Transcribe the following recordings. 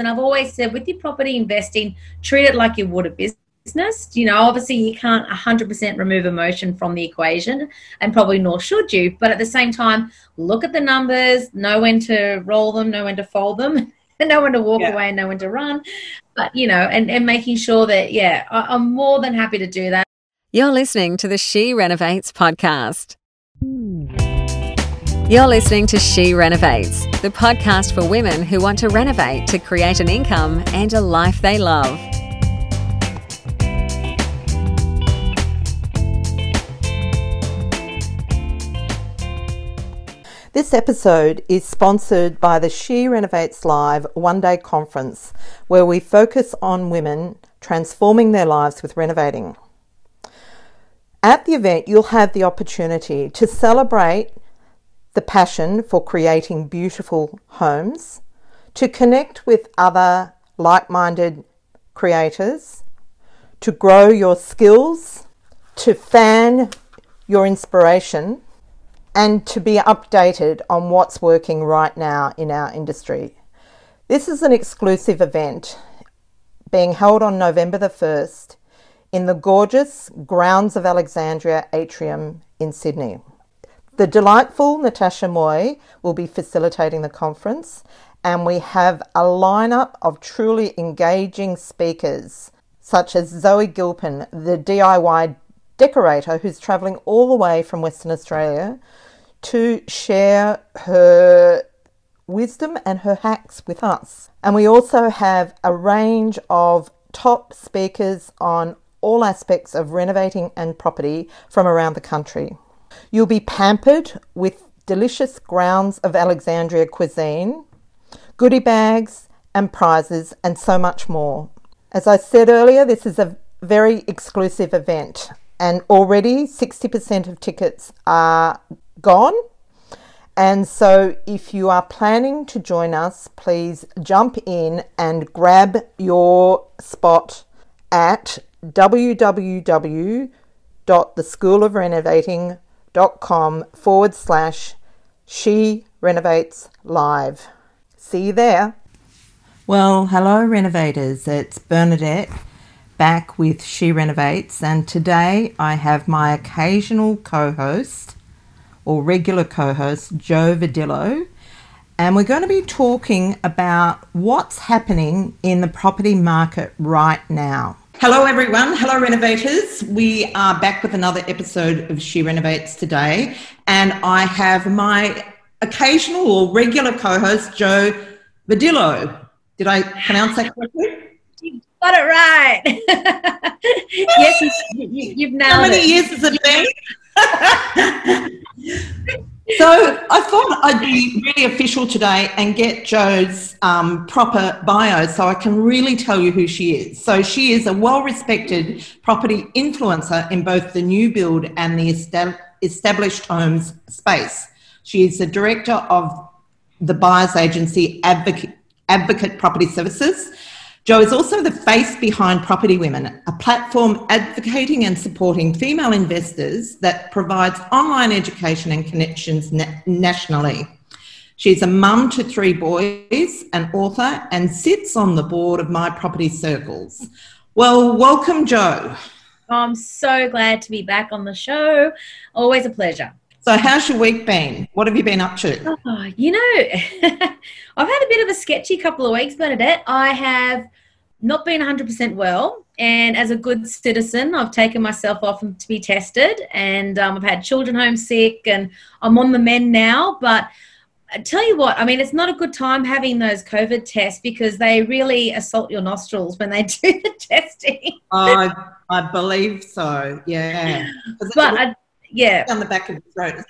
And I've always said with your property investing, treat it like you would a business. You know, obviously you can't 100% remove emotion from the equation, and probably nor should you. But at the same time, look at the numbers, know when to roll them, know when to fold them, and know when to walk yeah. away and know when to run. But, you know, and, and making sure that, yeah, I, I'm more than happy to do that. You're listening to the She Renovates podcast. You're listening to She Renovates, the podcast for women who want to renovate to create an income and a life they love. This episode is sponsored by the She Renovates Live one day conference, where we focus on women transforming their lives with renovating. At the event, you'll have the opportunity to celebrate the passion for creating beautiful homes, to connect with other like minded creators, to grow your skills, to fan your inspiration, and to be updated on what's working right now in our industry. This is an exclusive event being held on November the 1st in the gorgeous Grounds of Alexandria atrium in Sydney. The delightful Natasha Moy will be facilitating the conference, and we have a lineup of truly engaging speakers, such as Zoe Gilpin, the DIY decorator who's travelling all the way from Western Australia to share her wisdom and her hacks with us. And we also have a range of top speakers on all aspects of renovating and property from around the country. You'll be pampered with delicious grounds of Alexandria cuisine, goodie bags and prizes, and so much more. As I said earlier, this is a very exclusive event, and already 60% of tickets are gone. And so, if you are planning to join us, please jump in and grab your spot at www.theschoolofrenovating.com com forward slash she renovates live. See you there. Well, hello, renovators. It's Bernadette back with She Renovates, and today I have my occasional co host or regular co host, Joe Vadillo, and we're going to be talking about what's happening in the property market right now. Hello, everyone. Hello, renovators. We are back with another episode of She Renovates today, and I have my occasional or regular co host, Joe Vadillo. Did I pronounce that correctly? You got it right. yes, you, have nailed it. How many it. years has it been? So I thought I'd be really official today and get Joe's um, proper bio so I can really tell you who she is. So she is a well respected property influencer in both the new build and the established homes space. She is the director of the buyer's agency Advocate, Advocate Property Services Joe is also the face behind Property Women, a platform advocating and supporting female investors that provides online education and connections na- nationally. She's a mum to three boys, an author, and sits on the board of My Property Circles. Well, welcome, Joe. I'm so glad to be back on the show. Always a pleasure. So, how's your week been? What have you been up to? Oh, you know, I've had a bit of a sketchy couple of weeks, Bernadette. I have not been 100% well. And as a good citizen, I've taken myself off to be tested. And um, I've had children homesick, and I'm on the mend now. But I tell you what, I mean, it's not a good time having those COVID tests because they really assault your nostrils when they do the testing. I, I believe so, yeah. But I, yeah. On the back of the throat.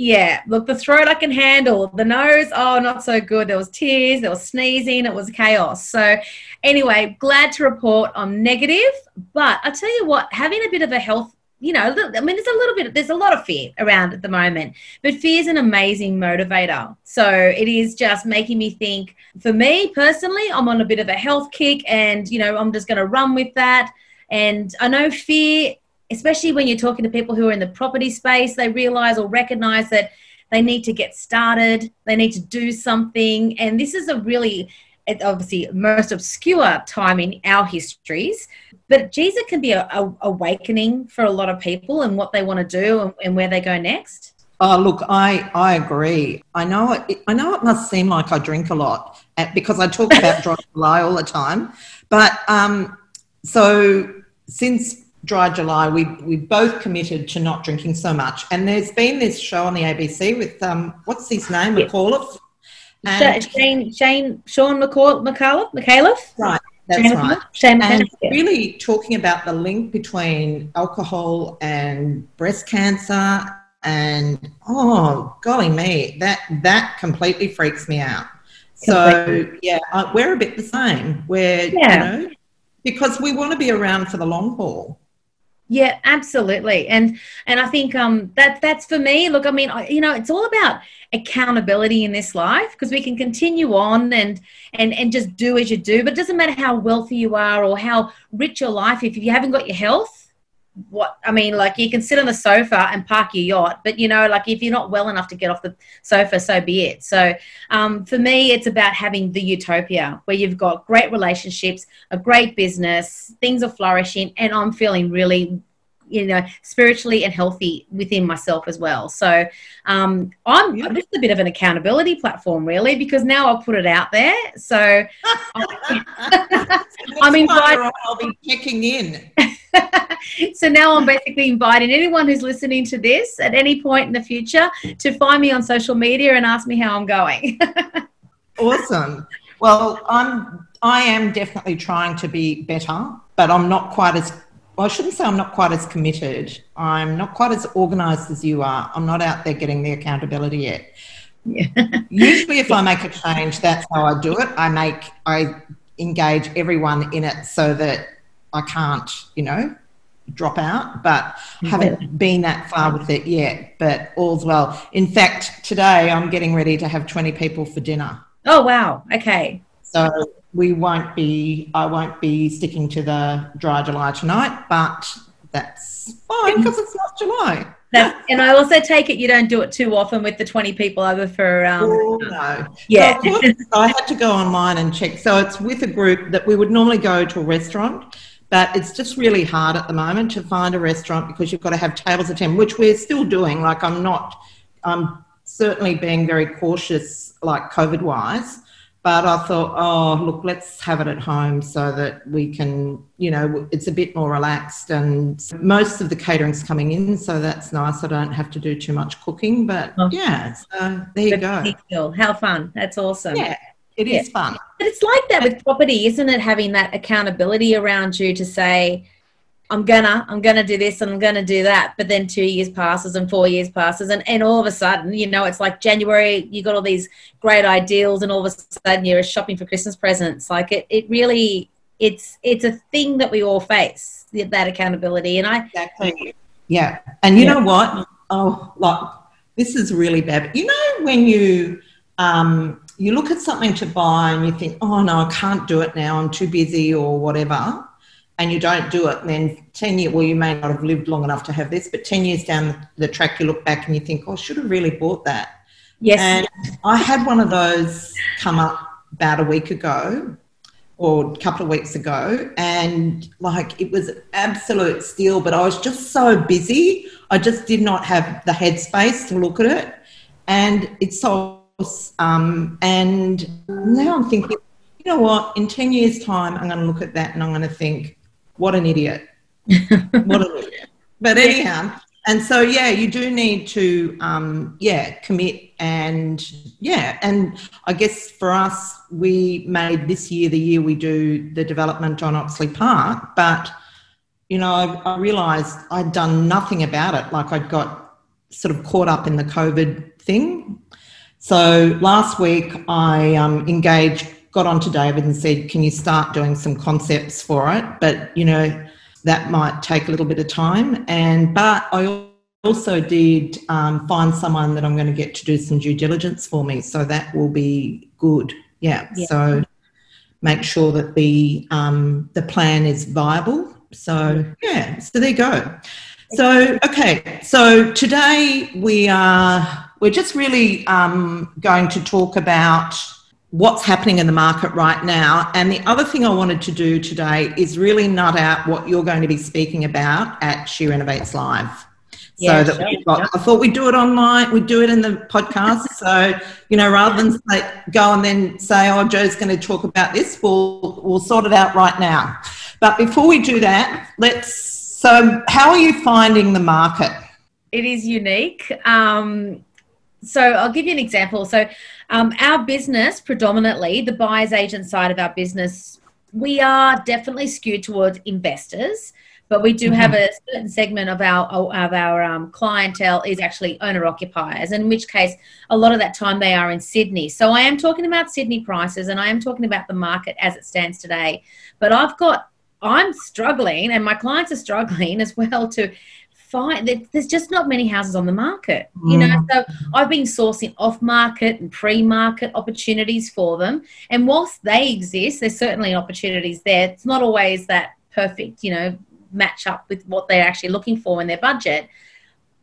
Yeah, look, the throat I can handle. The nose, oh, not so good. There was tears, there was sneezing, it was chaos. So, anyway, glad to report I'm negative. But I tell you what, having a bit of a health, you know, I mean, there's a little bit, there's a lot of fear around at the moment, but fear is an amazing motivator. So, it is just making me think, for me personally, I'm on a bit of a health kick and, you know, I'm just going to run with that. And I know fear especially when you're talking to people who are in the property space, they realize or recognize that they need to get started, they need to do something. And this is a really obviously most obscure time in our histories. But Jesus can be a, a awakening for a lot of people and what they want to do and, and where they go next. Oh, look, I, I agree. I know it. I know it must seem like I drink a lot because I talk about dry July all the time. But um, so since dry July, we we both committed to not drinking so much. And there's been this show on the ABC with um, what's his name, Micallef. And Shane, Shane, Sean McCall, Micallef, Micallef. Right. That's Shane right. Shane and really talking about the link between alcohol and breast cancer and oh golly me that that completely freaks me out so yeah we're a bit the same we're yeah. you know because we want to be around for the long haul yeah absolutely. And and i think um that that's for me. Look i mean I, you know it's all about accountability in this life because we can continue on and and and just do as you do but it doesn't matter how wealthy you are or how rich your life if you haven't got your health what I mean, like you can sit on the sofa and park your yacht, but you know, like if you're not well enough to get off the sofa, so be it. So um, for me, it's about having the utopia where you've got great relationships, a great business, things are flourishing, and I'm feeling really you know spiritually and healthy within myself as well so um i'm yeah. just a bit of an accountability platform really because now i'll put it out there so i'm invited i'll be checking in so now I'm basically inviting anyone who's listening to this at any point in the future to find me on social media and ask me how I'm going. awesome. Well, I'm I am definitely trying to be better, but I'm not quite as well, I shouldn't say I'm not quite as committed. I'm not quite as organized as you are. I'm not out there getting the accountability yet. Yeah. Usually if I make a change, that's how I do it. I make I engage everyone in it so that I can't, you know, drop out, but haven't been that far with it yet. But all's well. In fact, today I'm getting ready to have 20 people for dinner. Oh, wow. Okay. So we won't be, I won't be sticking to the dry July tonight, but that's fine because it's not July. That's, and I also take it you don't do it too often with the 20 people over for. Um, oh, no. Yeah. So I had to go online and check. So it's with a group that we would normally go to a restaurant but it's just really hard at the moment to find a restaurant because you've got to have tables of 10, which we're still doing. Like, I'm not, I'm certainly being very cautious, like COVID wise. But I thought, oh, look, let's have it at home so that we can, you know, it's a bit more relaxed. And most of the catering's coming in, so that's nice. I don't have to do too much cooking. But oh. yeah, so there you go. How fun. That's awesome. Yeah. It yeah. is fun. But it's like that with property, isn't it? Having that accountability around you to say, I'm gonna, I'm gonna do this and I'm gonna do that. But then two years passes and four years passes and, and all of a sudden, you know, it's like January, you got all these great ideals and all of a sudden you're shopping for Christmas presents. Like it, it really, it's, it's a thing that we all face, that accountability. And I, exactly. Yeah. And you yeah. know what? Oh, like this is really bad. You know, when you, um, you look at something to buy and you think, oh no, I can't do it now, I'm too busy or whatever, and you don't do it, and then 10 years, well, you may not have lived long enough to have this, but 10 years down the track, you look back and you think, oh, I should have really bought that. Yes. And I had one of those come up about a week ago or a couple of weeks ago, and like it was absolute steal, but I was just so busy. I just did not have the headspace to look at it. And it's so um, and now I'm thinking, you know what? In 10 years' time, I'm going to look at that and I'm going to think, what an idiot. what an idiot. But anyhow, and so, yeah, you do need to, um, yeah, commit. And yeah, and I guess for us, we made this year the year we do the development on Oxley Park. But, you know, I, I realised I'd done nothing about it. Like I'd got sort of caught up in the COVID thing so last week I um, engaged, got onto David and said, "Can you start doing some concepts for it?" But you know that might take a little bit of time. And but I also did um, find someone that I'm going to get to do some due diligence for me, so that will be good. Yeah. yeah. So make sure that the um, the plan is viable. So yeah. So there you go. So okay. So today we are we're just really um, going to talk about what's happening in the market right now. And the other thing I wanted to do today is really nut out what you're going to be speaking about at She Renovates Live. Yeah, so that sure, we've got, I thought we'd do it online, we'd do it in the podcast. so, you know, rather than say, go and then say, oh, Joe's going to talk about this, we'll, we'll sort it out right now. But before we do that, let's, so how are you finding the market? It is unique. Um, so I'll give you an example. So um, our business, predominantly the buyer's agent side of our business, we are definitely skewed towards investors, but we do mm-hmm. have a certain segment of our of our um, clientele is actually owner occupiers, in which case a lot of that time they are in Sydney. So I am talking about Sydney prices, and I am talking about the market as it stands today. But I've got I'm struggling, and my clients are struggling as well to find there's just not many houses on the market you know mm. so i've been sourcing off market and pre-market opportunities for them and whilst they exist there's certainly opportunities there it's not always that perfect you know match up with what they're actually looking for in their budget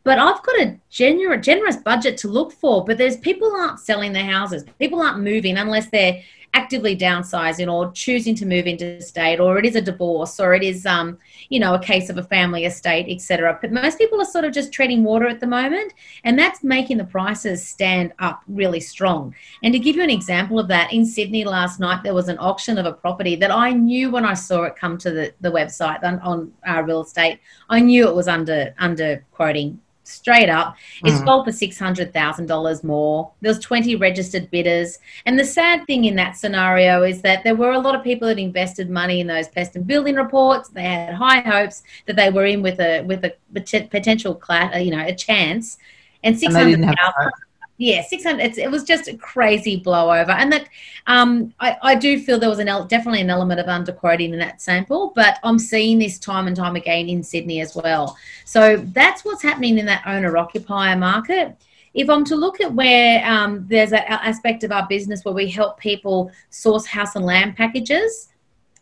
but I've got a generous, generous budget to look for. But there's people aren't selling their houses. People aren't moving unless they're actively downsizing or choosing to move into state or it is a divorce or it is um, you know a case of a family estate etc but most people are sort of just treading water at the moment and that's making the prices stand up really strong. And to give you an example of that in sydney last night there was an auction of a property that i knew when i saw it come to the, the website on, on our real estate. I knew it was under under quoting straight up. It mm. sold for six hundred thousand dollars more. There was twenty registered bidders, and the sad thing in that scenario is that there were a lot of people that invested money in those pest and building reports. They had high hopes that they were in with a with a potential, class, you know, a chance, and six hundred thousand yeah, 600. it was just a crazy blowover. And that um, I, I do feel there was an definitely an element of underquoting in that sample, but I'm seeing this time and time again in Sydney as well. So that's what's happening in that owner occupier market. If I'm to look at where um, there's that aspect of our business where we help people source house and land packages,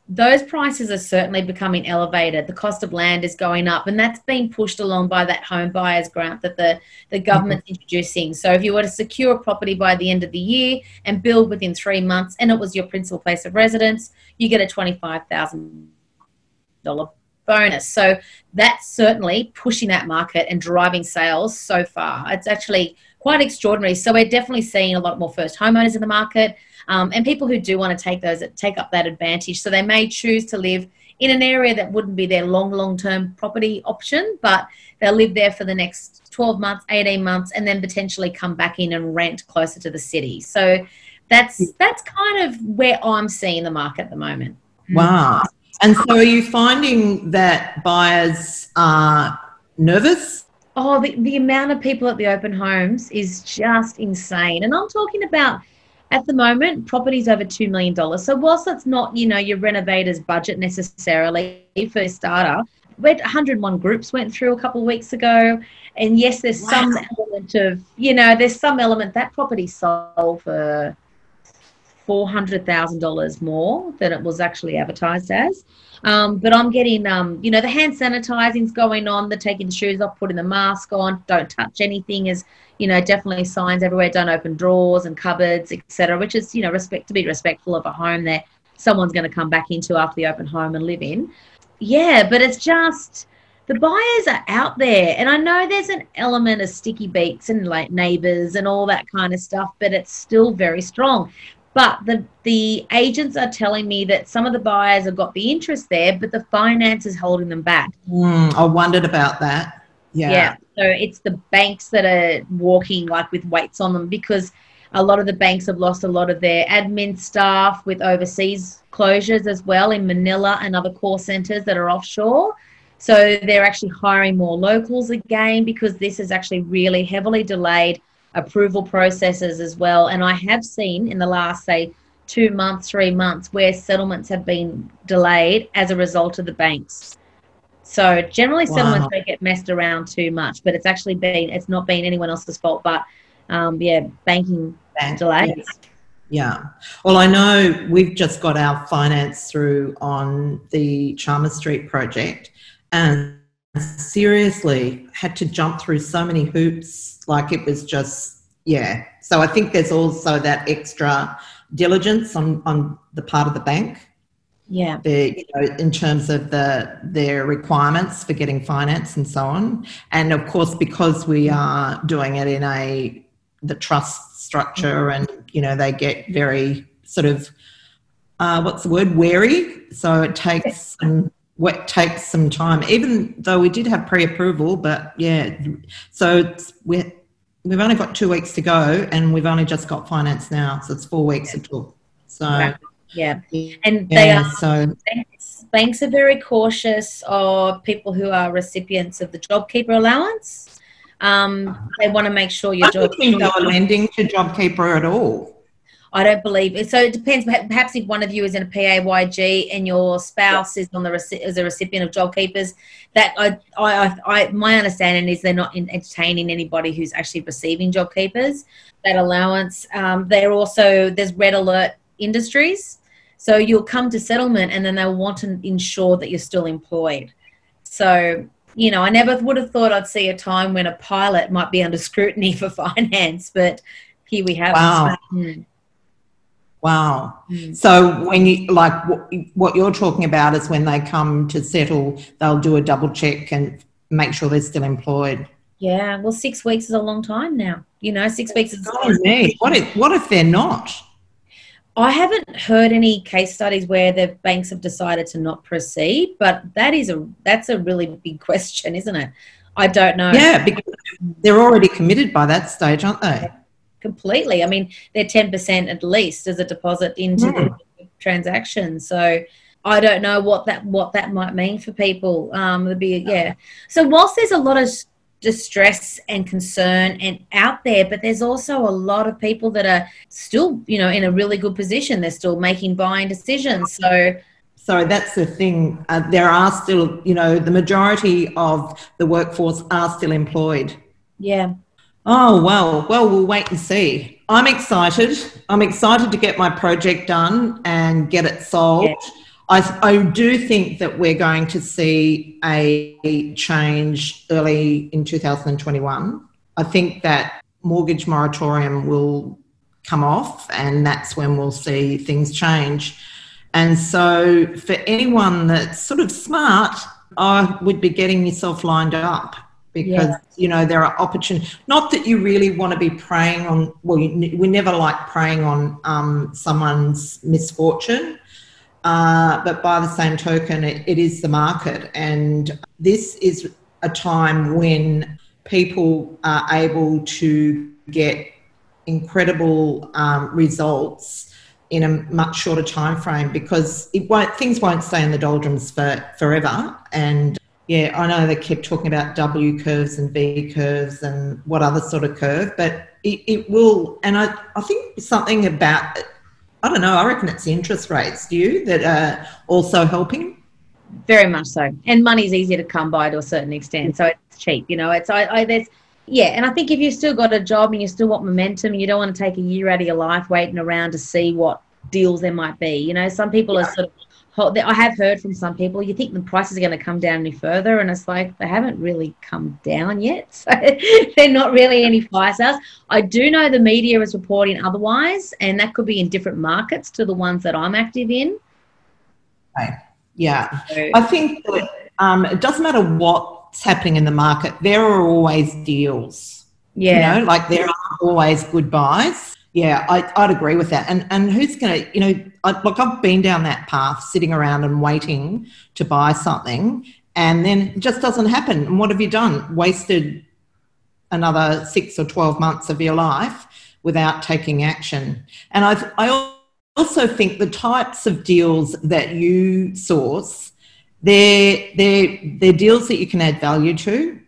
those prices are certainly becoming elevated. The cost of land is going up, and that's being pushed along by that home buyers grant that the, the government's mm-hmm. introducing. So, if you were to secure a property by the end of the year and build within three months, and it was your principal place of residence, you get a $25,000 bonus. So, that's certainly pushing that market and driving sales so far. It's actually quite extraordinary. So, we're definitely seeing a lot more first homeowners in the market um, and people who do want to take those take up that advantage. So they may choose to live in an area that wouldn't be their long long term property option, but they'll live there for the next 12 months, 18 months, and then potentially come back in and rent closer to the city. So that's that's kind of where I'm seeing the market at the moment. Wow. And so are you finding that buyers are nervous? Oh, the, the amount of people at the open homes is just insane. And I'm talking about at the moment, property's over $2 million. So whilst that's not, you know, your renovator's budget necessarily for a starter, we 101 groups went through a couple of weeks ago. And yes, there's wow. some element of, you know, there's some element that property sold for $400,000 more than it was actually advertised as. Um, but I'm getting, um, you know, the hand sanitizing's going on, the taking the shoes off, putting the mask on, don't touch anything is, you know, definitely signs everywhere, don't open drawers and cupboards, etc. which is, you know, respect to be respectful of a home that someone's going to come back into after the open home and live in. Yeah, but it's just the buyers are out there and i know there's an element of sticky beats and like neighbors and all that kind of stuff but it's still very strong but the the agents are telling me that some of the buyers have got the interest there, but the finance is holding them back. Mm, I wondered about that. Yeah. Yeah. So it's the banks that are walking like with weights on them because a lot of the banks have lost a lot of their admin staff with overseas closures as well in Manila and other core centers that are offshore. So they're actually hiring more locals again because this is actually really heavily delayed approval processes as well. And I have seen in the last, say, two months, three months, where settlements have been delayed as a result of the banks. So generally, wow. settlements don't get messed around too much, but it's actually been it's not been anyone else's fault, but um, yeah, banking Bank, delays. Yeah. yeah. Well, I know we've just got our finance through on the Chalmers Street project, and seriously had to jump through so many hoops like it was just, yeah. So I think there's also that extra diligence on, on the part of the bank. Yeah. The, you know, in terms of the their requirements for getting finance and so on, and of course because we are doing it in a the trust structure, and you know they get very sort of uh, what's the word wary, so it takes some what takes some time. Even though we did have pre-approval, but yeah, so we we've only got two weeks to go, and we've only just got finance now, so it's four weeks it took. So. Yeah, and they are so banks, banks are very cautious of people who are recipients of the JobKeeper allowance. Um, they want to make sure your I don't think they lending to JobKeeper at all. I don't believe it. So it depends. Perhaps if one of you is in a PAYG and your spouse is on the as a recipient of JobKeepers, that I, I, I, my understanding is they're not entertaining anybody who's actually receiving JobKeepers that allowance. Um, they're also there's red alert industries, so you'll come to settlement and then they'll want to ensure that you're still employed. So, you know, I never would have thought I'd see a time when a pilot might be under scrutiny for finance, but here we have. Wow. Mm. Wow. Mm. So when you like what you're talking about is when they come to settle, they'll do a double check and make sure they're still employed. Yeah. Well, six weeks is a long time now. You know, six weeks is. Oh, Me. What if what if they're not? I haven't heard any case studies where the banks have decided to not proceed, but that is a that's a really big question, isn't it? I don't know. Yeah, because they're already committed by that stage, aren't they? Completely. I mean, they're ten percent at least as a deposit into mm. the hmm. transaction. So I don't know what that what that might mean for people. Um, would be yeah. So whilst there's a lot of distress and concern and out there but there's also a lot of people that are still you know in a really good position they're still making buying decisions so so that's the thing uh, there are still you know the majority of the workforce are still employed yeah oh well well we'll wait and see. I'm excited. I'm excited to get my project done and get it sold. Yeah. I, I do think that we're going to see a change early in 2021. I think that mortgage moratorium will come off, and that's when we'll see things change. And so, for anyone that's sort of smart, I would be getting yourself lined up because yeah. you know there are opportunities. Not that you really want to be preying on. Well, you, we never like preying on um, someone's misfortune, uh, but by the same token, it, it is the market. And this is a time when people are able to get incredible um, results in a much shorter time frame because it won't, things won't stay in the doldrums for forever. And yeah, I know they keep talking about W curves and V curves and what other sort of curve, but it, it will. And I, I think something about I don't know. I reckon it's the interest rates. Do you that are also helping? Very much so. And money's easier to come by to a certain extent, so it's cheap. You know, it's I, I there's yeah, and I think if you've still got a job and you still want momentum, you don't want to take a year out of your life waiting around to see what deals there might be. You know, some people yeah. are sort of I have heard from some people, you think the prices are going to come down any further, and it's like they haven't really come down yet. So they're not really any fire sales. I do know the media is reporting otherwise, and that could be in different markets to the ones that I'm active in. Right. Yeah. So, I think that um, it doesn't matter what's happening in the market, there are always deals. Yeah. You know, like there are always good buys. Yeah, I, would agree with that. And and who's going to, you know, I, look, I've been down that path, sitting around and waiting to buy something, and then it just doesn't happen. And what have you done? Wasted another six or twelve months of your life without taking action. And I I also think the types of deals that you source, they're they're they're deals that you can add value to.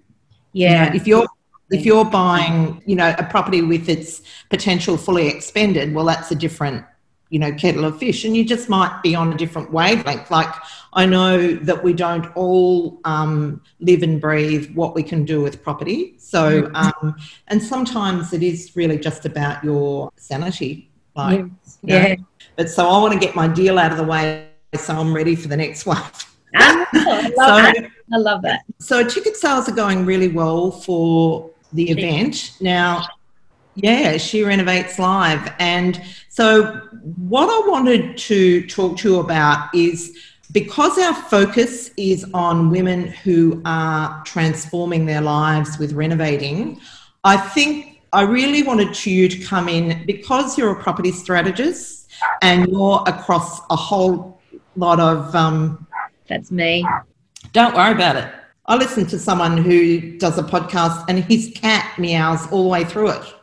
Yeah. You know, if you're if you're buying, you know, a property with its potential fully expended, well, that's a different, you know, kettle of fish, and you just might be on a different wavelength. Like I know that we don't all um, live and breathe what we can do with property, so um, and sometimes it is really just about your sanity. Like, you know? yeah. But so I want to get my deal out of the way, so I'm ready for the next one. I love, so, I love that. So ticket sales are going really well for the event. Now, Yeah, She Renovates Live. And so, what I wanted to talk to you about is because our focus is on women who are transforming their lives with renovating, I think I really wanted to you to come in because you're a property strategist and you're across a whole lot of. Um, That's me. Don't worry about it. I listen to someone who does a podcast and his cat meows all the way through it.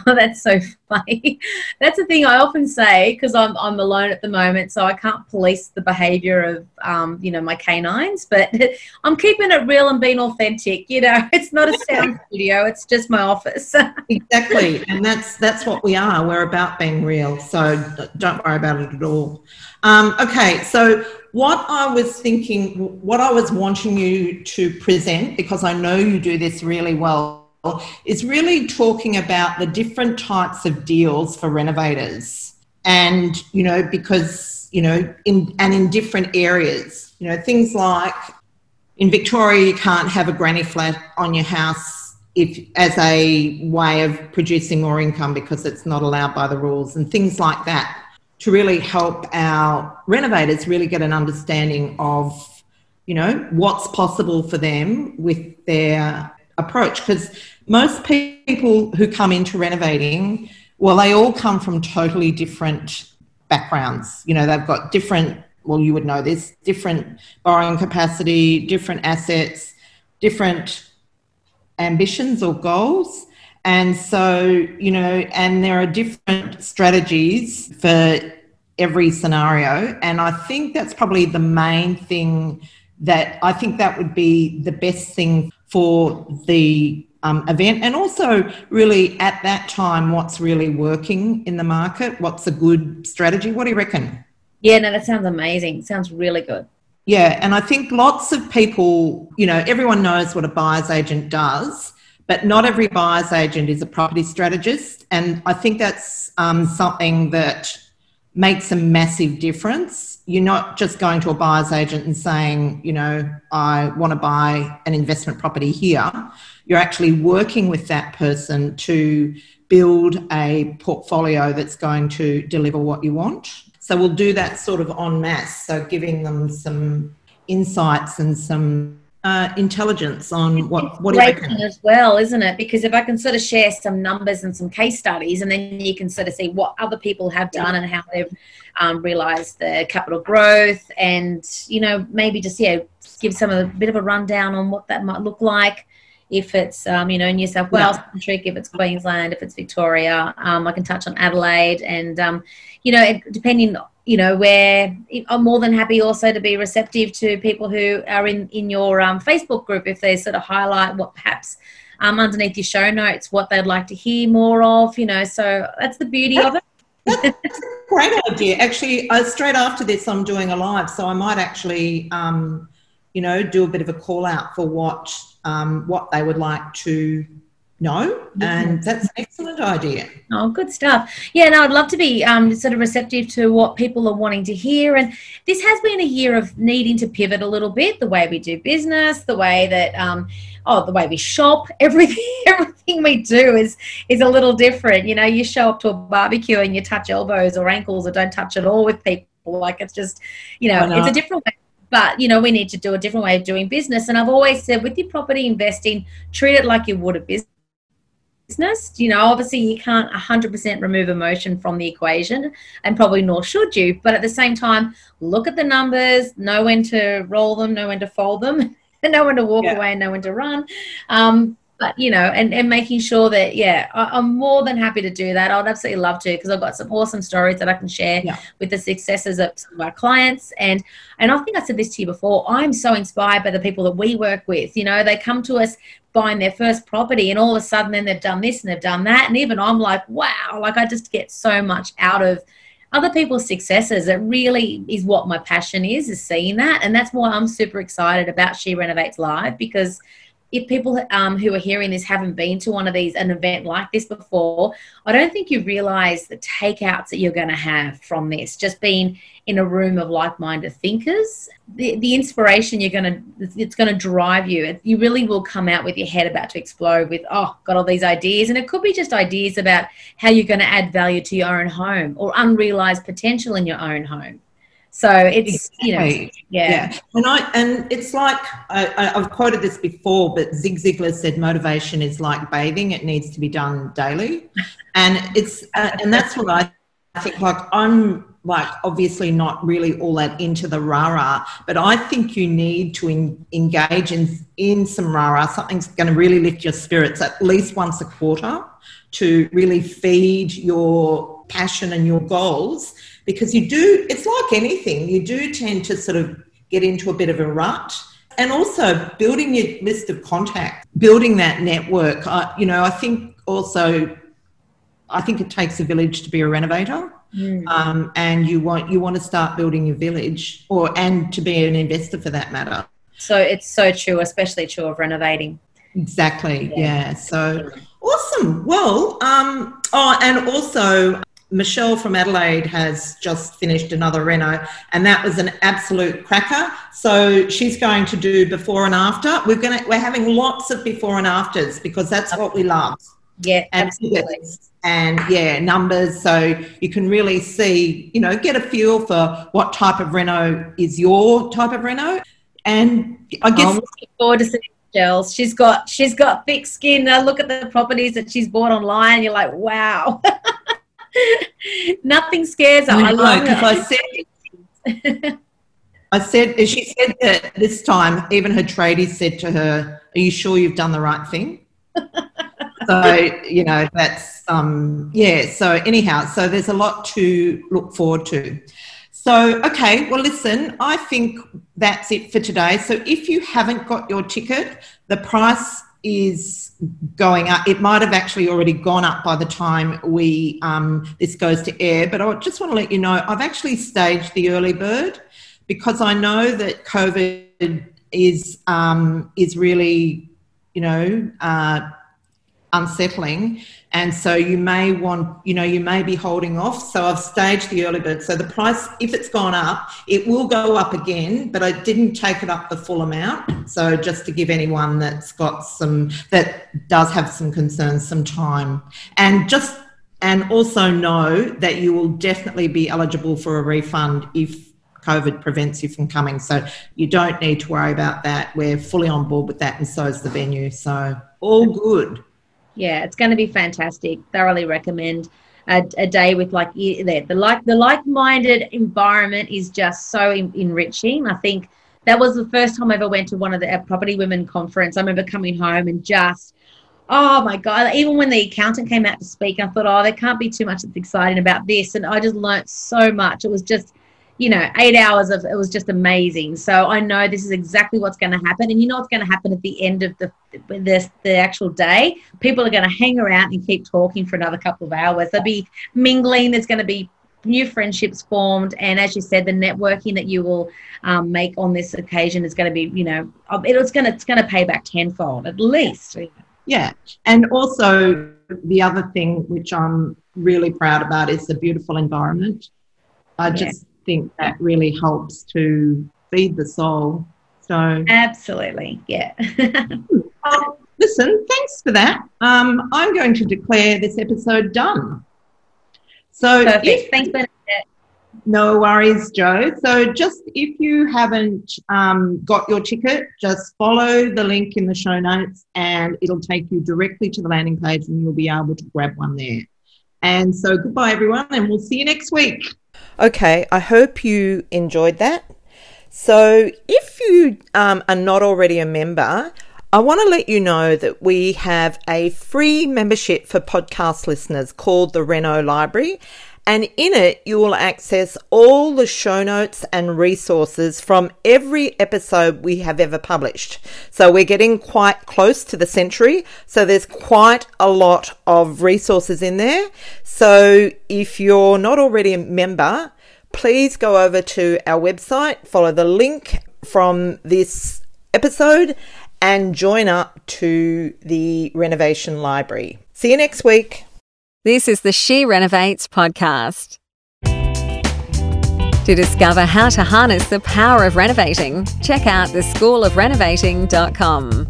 Oh, that's so funny. That's the thing I often say because I'm, I'm alone at the moment, so I can't police the behavior of, um, you know, my canines. But I'm keeping it real and being authentic. You know, it's not a sound studio; it's just my office. exactly, and that's that's what we are. We're about being real, so don't worry about it at all. Um, okay, so what I was thinking, what I was wanting you to present, because I know you do this really well, is really talking about the different types of deals for renovators. And, you know, because, you know, in and in different areas, you know, things like in Victoria, you can't have a granny flat on your house if as a way of producing more income because it's not allowed by the rules and things like that to really help our renovators really get an understanding of, you know, what's possible for them with their approach. Because most people who come into renovating, well, they all come from totally different backgrounds. You know, they've got different, well, you would know this, different borrowing capacity, different assets, different ambitions or goals. And so, you know, and there are different strategies for every scenario. And I think that's probably the main thing that I think that would be the best thing for the um, event. And also, really, at that time, what's really working in the market? What's a good strategy? What do you reckon? Yeah, no, that sounds amazing. Sounds really good. Yeah, and I think lots of people, you know, everyone knows what a buyer's agent does but not every buyer's agent is a property strategist. And I think that's um, something that makes a massive difference. You're not just going to a buyer's agent and saying, you know, I want to buy an investment property here. You're actually working with that person to build a portfolio that's going to deliver what you want. So we'll do that sort of en masse. So giving them some insights and some uh, intelligence on what what great as well, isn't it? Because if I can sort of share some numbers and some case studies, and then you can sort of see what other people have done and how they've um, realised the capital growth, and you know maybe just yeah give some a bit of a rundown on what that might look like. If it's um, you know New South Wales yeah. country, if it's Queensland, if it's Victoria, um, I can touch on Adelaide, and um, you know depending you know, where I'm more than happy also to be receptive to people who are in, in your um, Facebook group if they sort of highlight what perhaps um, underneath your show notes, what they'd like to hear more of, you know, so that's the beauty of it. That's a great idea. Actually, uh, straight after this, I'm doing a live, so I might actually, um, you know, do a bit of a call out for what um, what they would like to no, and that's an excellent idea. Oh, good stuff. Yeah, no, I'd love to be um, sort of receptive to what people are wanting to hear. And this has been a year of needing to pivot a little bit the way we do business, the way that, um, oh, the way we shop, everything, everything we do is is a little different. You know, you show up to a barbecue and you touch elbows or ankles or don't touch at all with people. Like it's just, you know, it's a different way but you know we need to do a different way of doing business and i've always said with your property investing treat it like you would a business business. You know, obviously you can't 100% remove emotion from the equation, and probably nor should you. But at the same time, look at the numbers, know when to roll them, know when to fold them, and know when to walk yeah. away and know when to run. Um, but you know, and, and making sure that yeah, I, am more than happy to do that. I'd absolutely love to because I've got some awesome stories that I can share yeah. with the successes of some of our clients. And and I think I said this to you before. I'm so inspired by the people that we work with. You know, they come to us buying their first property and all of a sudden then they've done this and they've done that. And even i'm like wow like i just get so much out of other people's successes. It really is what my passion is is seeing that. And that's why i'm super excited about she renovates live because if people um, who are hearing this haven't been to one of these, an event like this before, I don't think you realize the takeouts that you're going to have from this. Just being in a room of like-minded thinkers, the, the inspiration you're going to, it's going to drive you. You really will come out with your head about to explode with, oh, got all these ideas. And it could be just ideas about how you're going to add value to your own home or unrealized potential in your own home. So it's exactly. you know yeah. yeah. and I and it's like I, I've quoted this before, but Zig Ziglar said motivation is like bathing; it needs to be done daily, and it's uh, and that's what I think. Like I'm like obviously not really all that into the rah but I think you need to in, engage in in some rah Something's going to really lift your spirits at least once a quarter to really feed your passion and your goals because you do, it's like anything, you do tend to sort of get into a bit of a rut. And also building your list of contacts, building that network. I, you know, I think also, I think it takes a village to be a renovator. Mm. Um, and you want you want to start building your village, or and to be an investor for that matter. So it's so true, especially true of renovating. Exactly. Yeah. yeah. So awesome. Well, um, oh, and also Michelle from Adelaide has just finished another reno, and that was an absolute cracker. So she's going to do before and after. We're going to we're having lots of before and afters because that's what we love. Yeah, and absolutely. And yeah, numbers. So you can really see, you know, get a feel for what type of reno is your type of reno. And I guess I'm looking forward to seeing Gels. She's got she's got thick skin. I look at the properties that she's bought online. You're like, wow. Nothing scares her. I, I because I said, I said, she said that this time, even her tradies said to her, "Are you sure you've done the right thing?" so you know that's um yeah. So anyhow, so there's a lot to look forward to. So, okay, well, listen, I think that's it for today. So, if you haven't got your ticket, the price is going up. It might have actually already gone up by the time we um, this goes to air. But I just want to let you know I've actually staged the early bird because I know that COVID is um, is really you know uh, unsettling and so you may want you know you may be holding off so i've staged the early bird so the price if it's gone up it will go up again but i didn't take it up the full amount so just to give anyone that's got some that does have some concerns some time and just and also know that you will definitely be eligible for a refund if COVID prevents you from coming. So you don't need to worry about that. We're fully on board with that, and so is the venue. So all good yeah, it's going to be fantastic. Thoroughly recommend a, a day with like the, the like the like-minded environment is just so in, enriching. I think that was the first time I ever went to one of the property women conference. I remember coming home and just oh my god even when the accountant came out to speak i thought oh there can't be too much that's exciting about this and i just learnt so much it was just you know, eight hours of it was just amazing. So I know this is exactly what's going to happen, and you know what's going to happen at the end of the the, the actual day. People are going to hang around and keep talking for another couple of hours. There'll be mingling. There's going to be new friendships formed, and as you said, the networking that you will um, make on this occasion is going to be, you know, it's going to it's going to pay back tenfold at least. Yeah, and also the other thing which I'm really proud about is the beautiful environment. I just think that really helps to feed the soul. So absolutely, yeah. well, listen, thanks for that. Um, I'm going to declare this episode done. So Perfect. If, thanks, Bernadette. No worries, Joe. So, just if you haven't um, got your ticket, just follow the link in the show notes and it'll take you directly to the landing page and you'll be able to grab one there. And so, goodbye, everyone, and we'll see you next week. Okay, I hope you enjoyed that. So, if you um, are not already a member, I want to let you know that we have a free membership for podcast listeners called the Reno Library, and in it, you will access all the show notes and resources from every episode we have ever published. So we're getting quite close to the century. So there's quite a lot of resources in there. So if you're not already a member, please go over to our website, follow the link from this episode and join up to the renovation library. See you next week. This is the She Renovates podcast. To discover how to harness the power of renovating, check out theschoolofrenovating.com.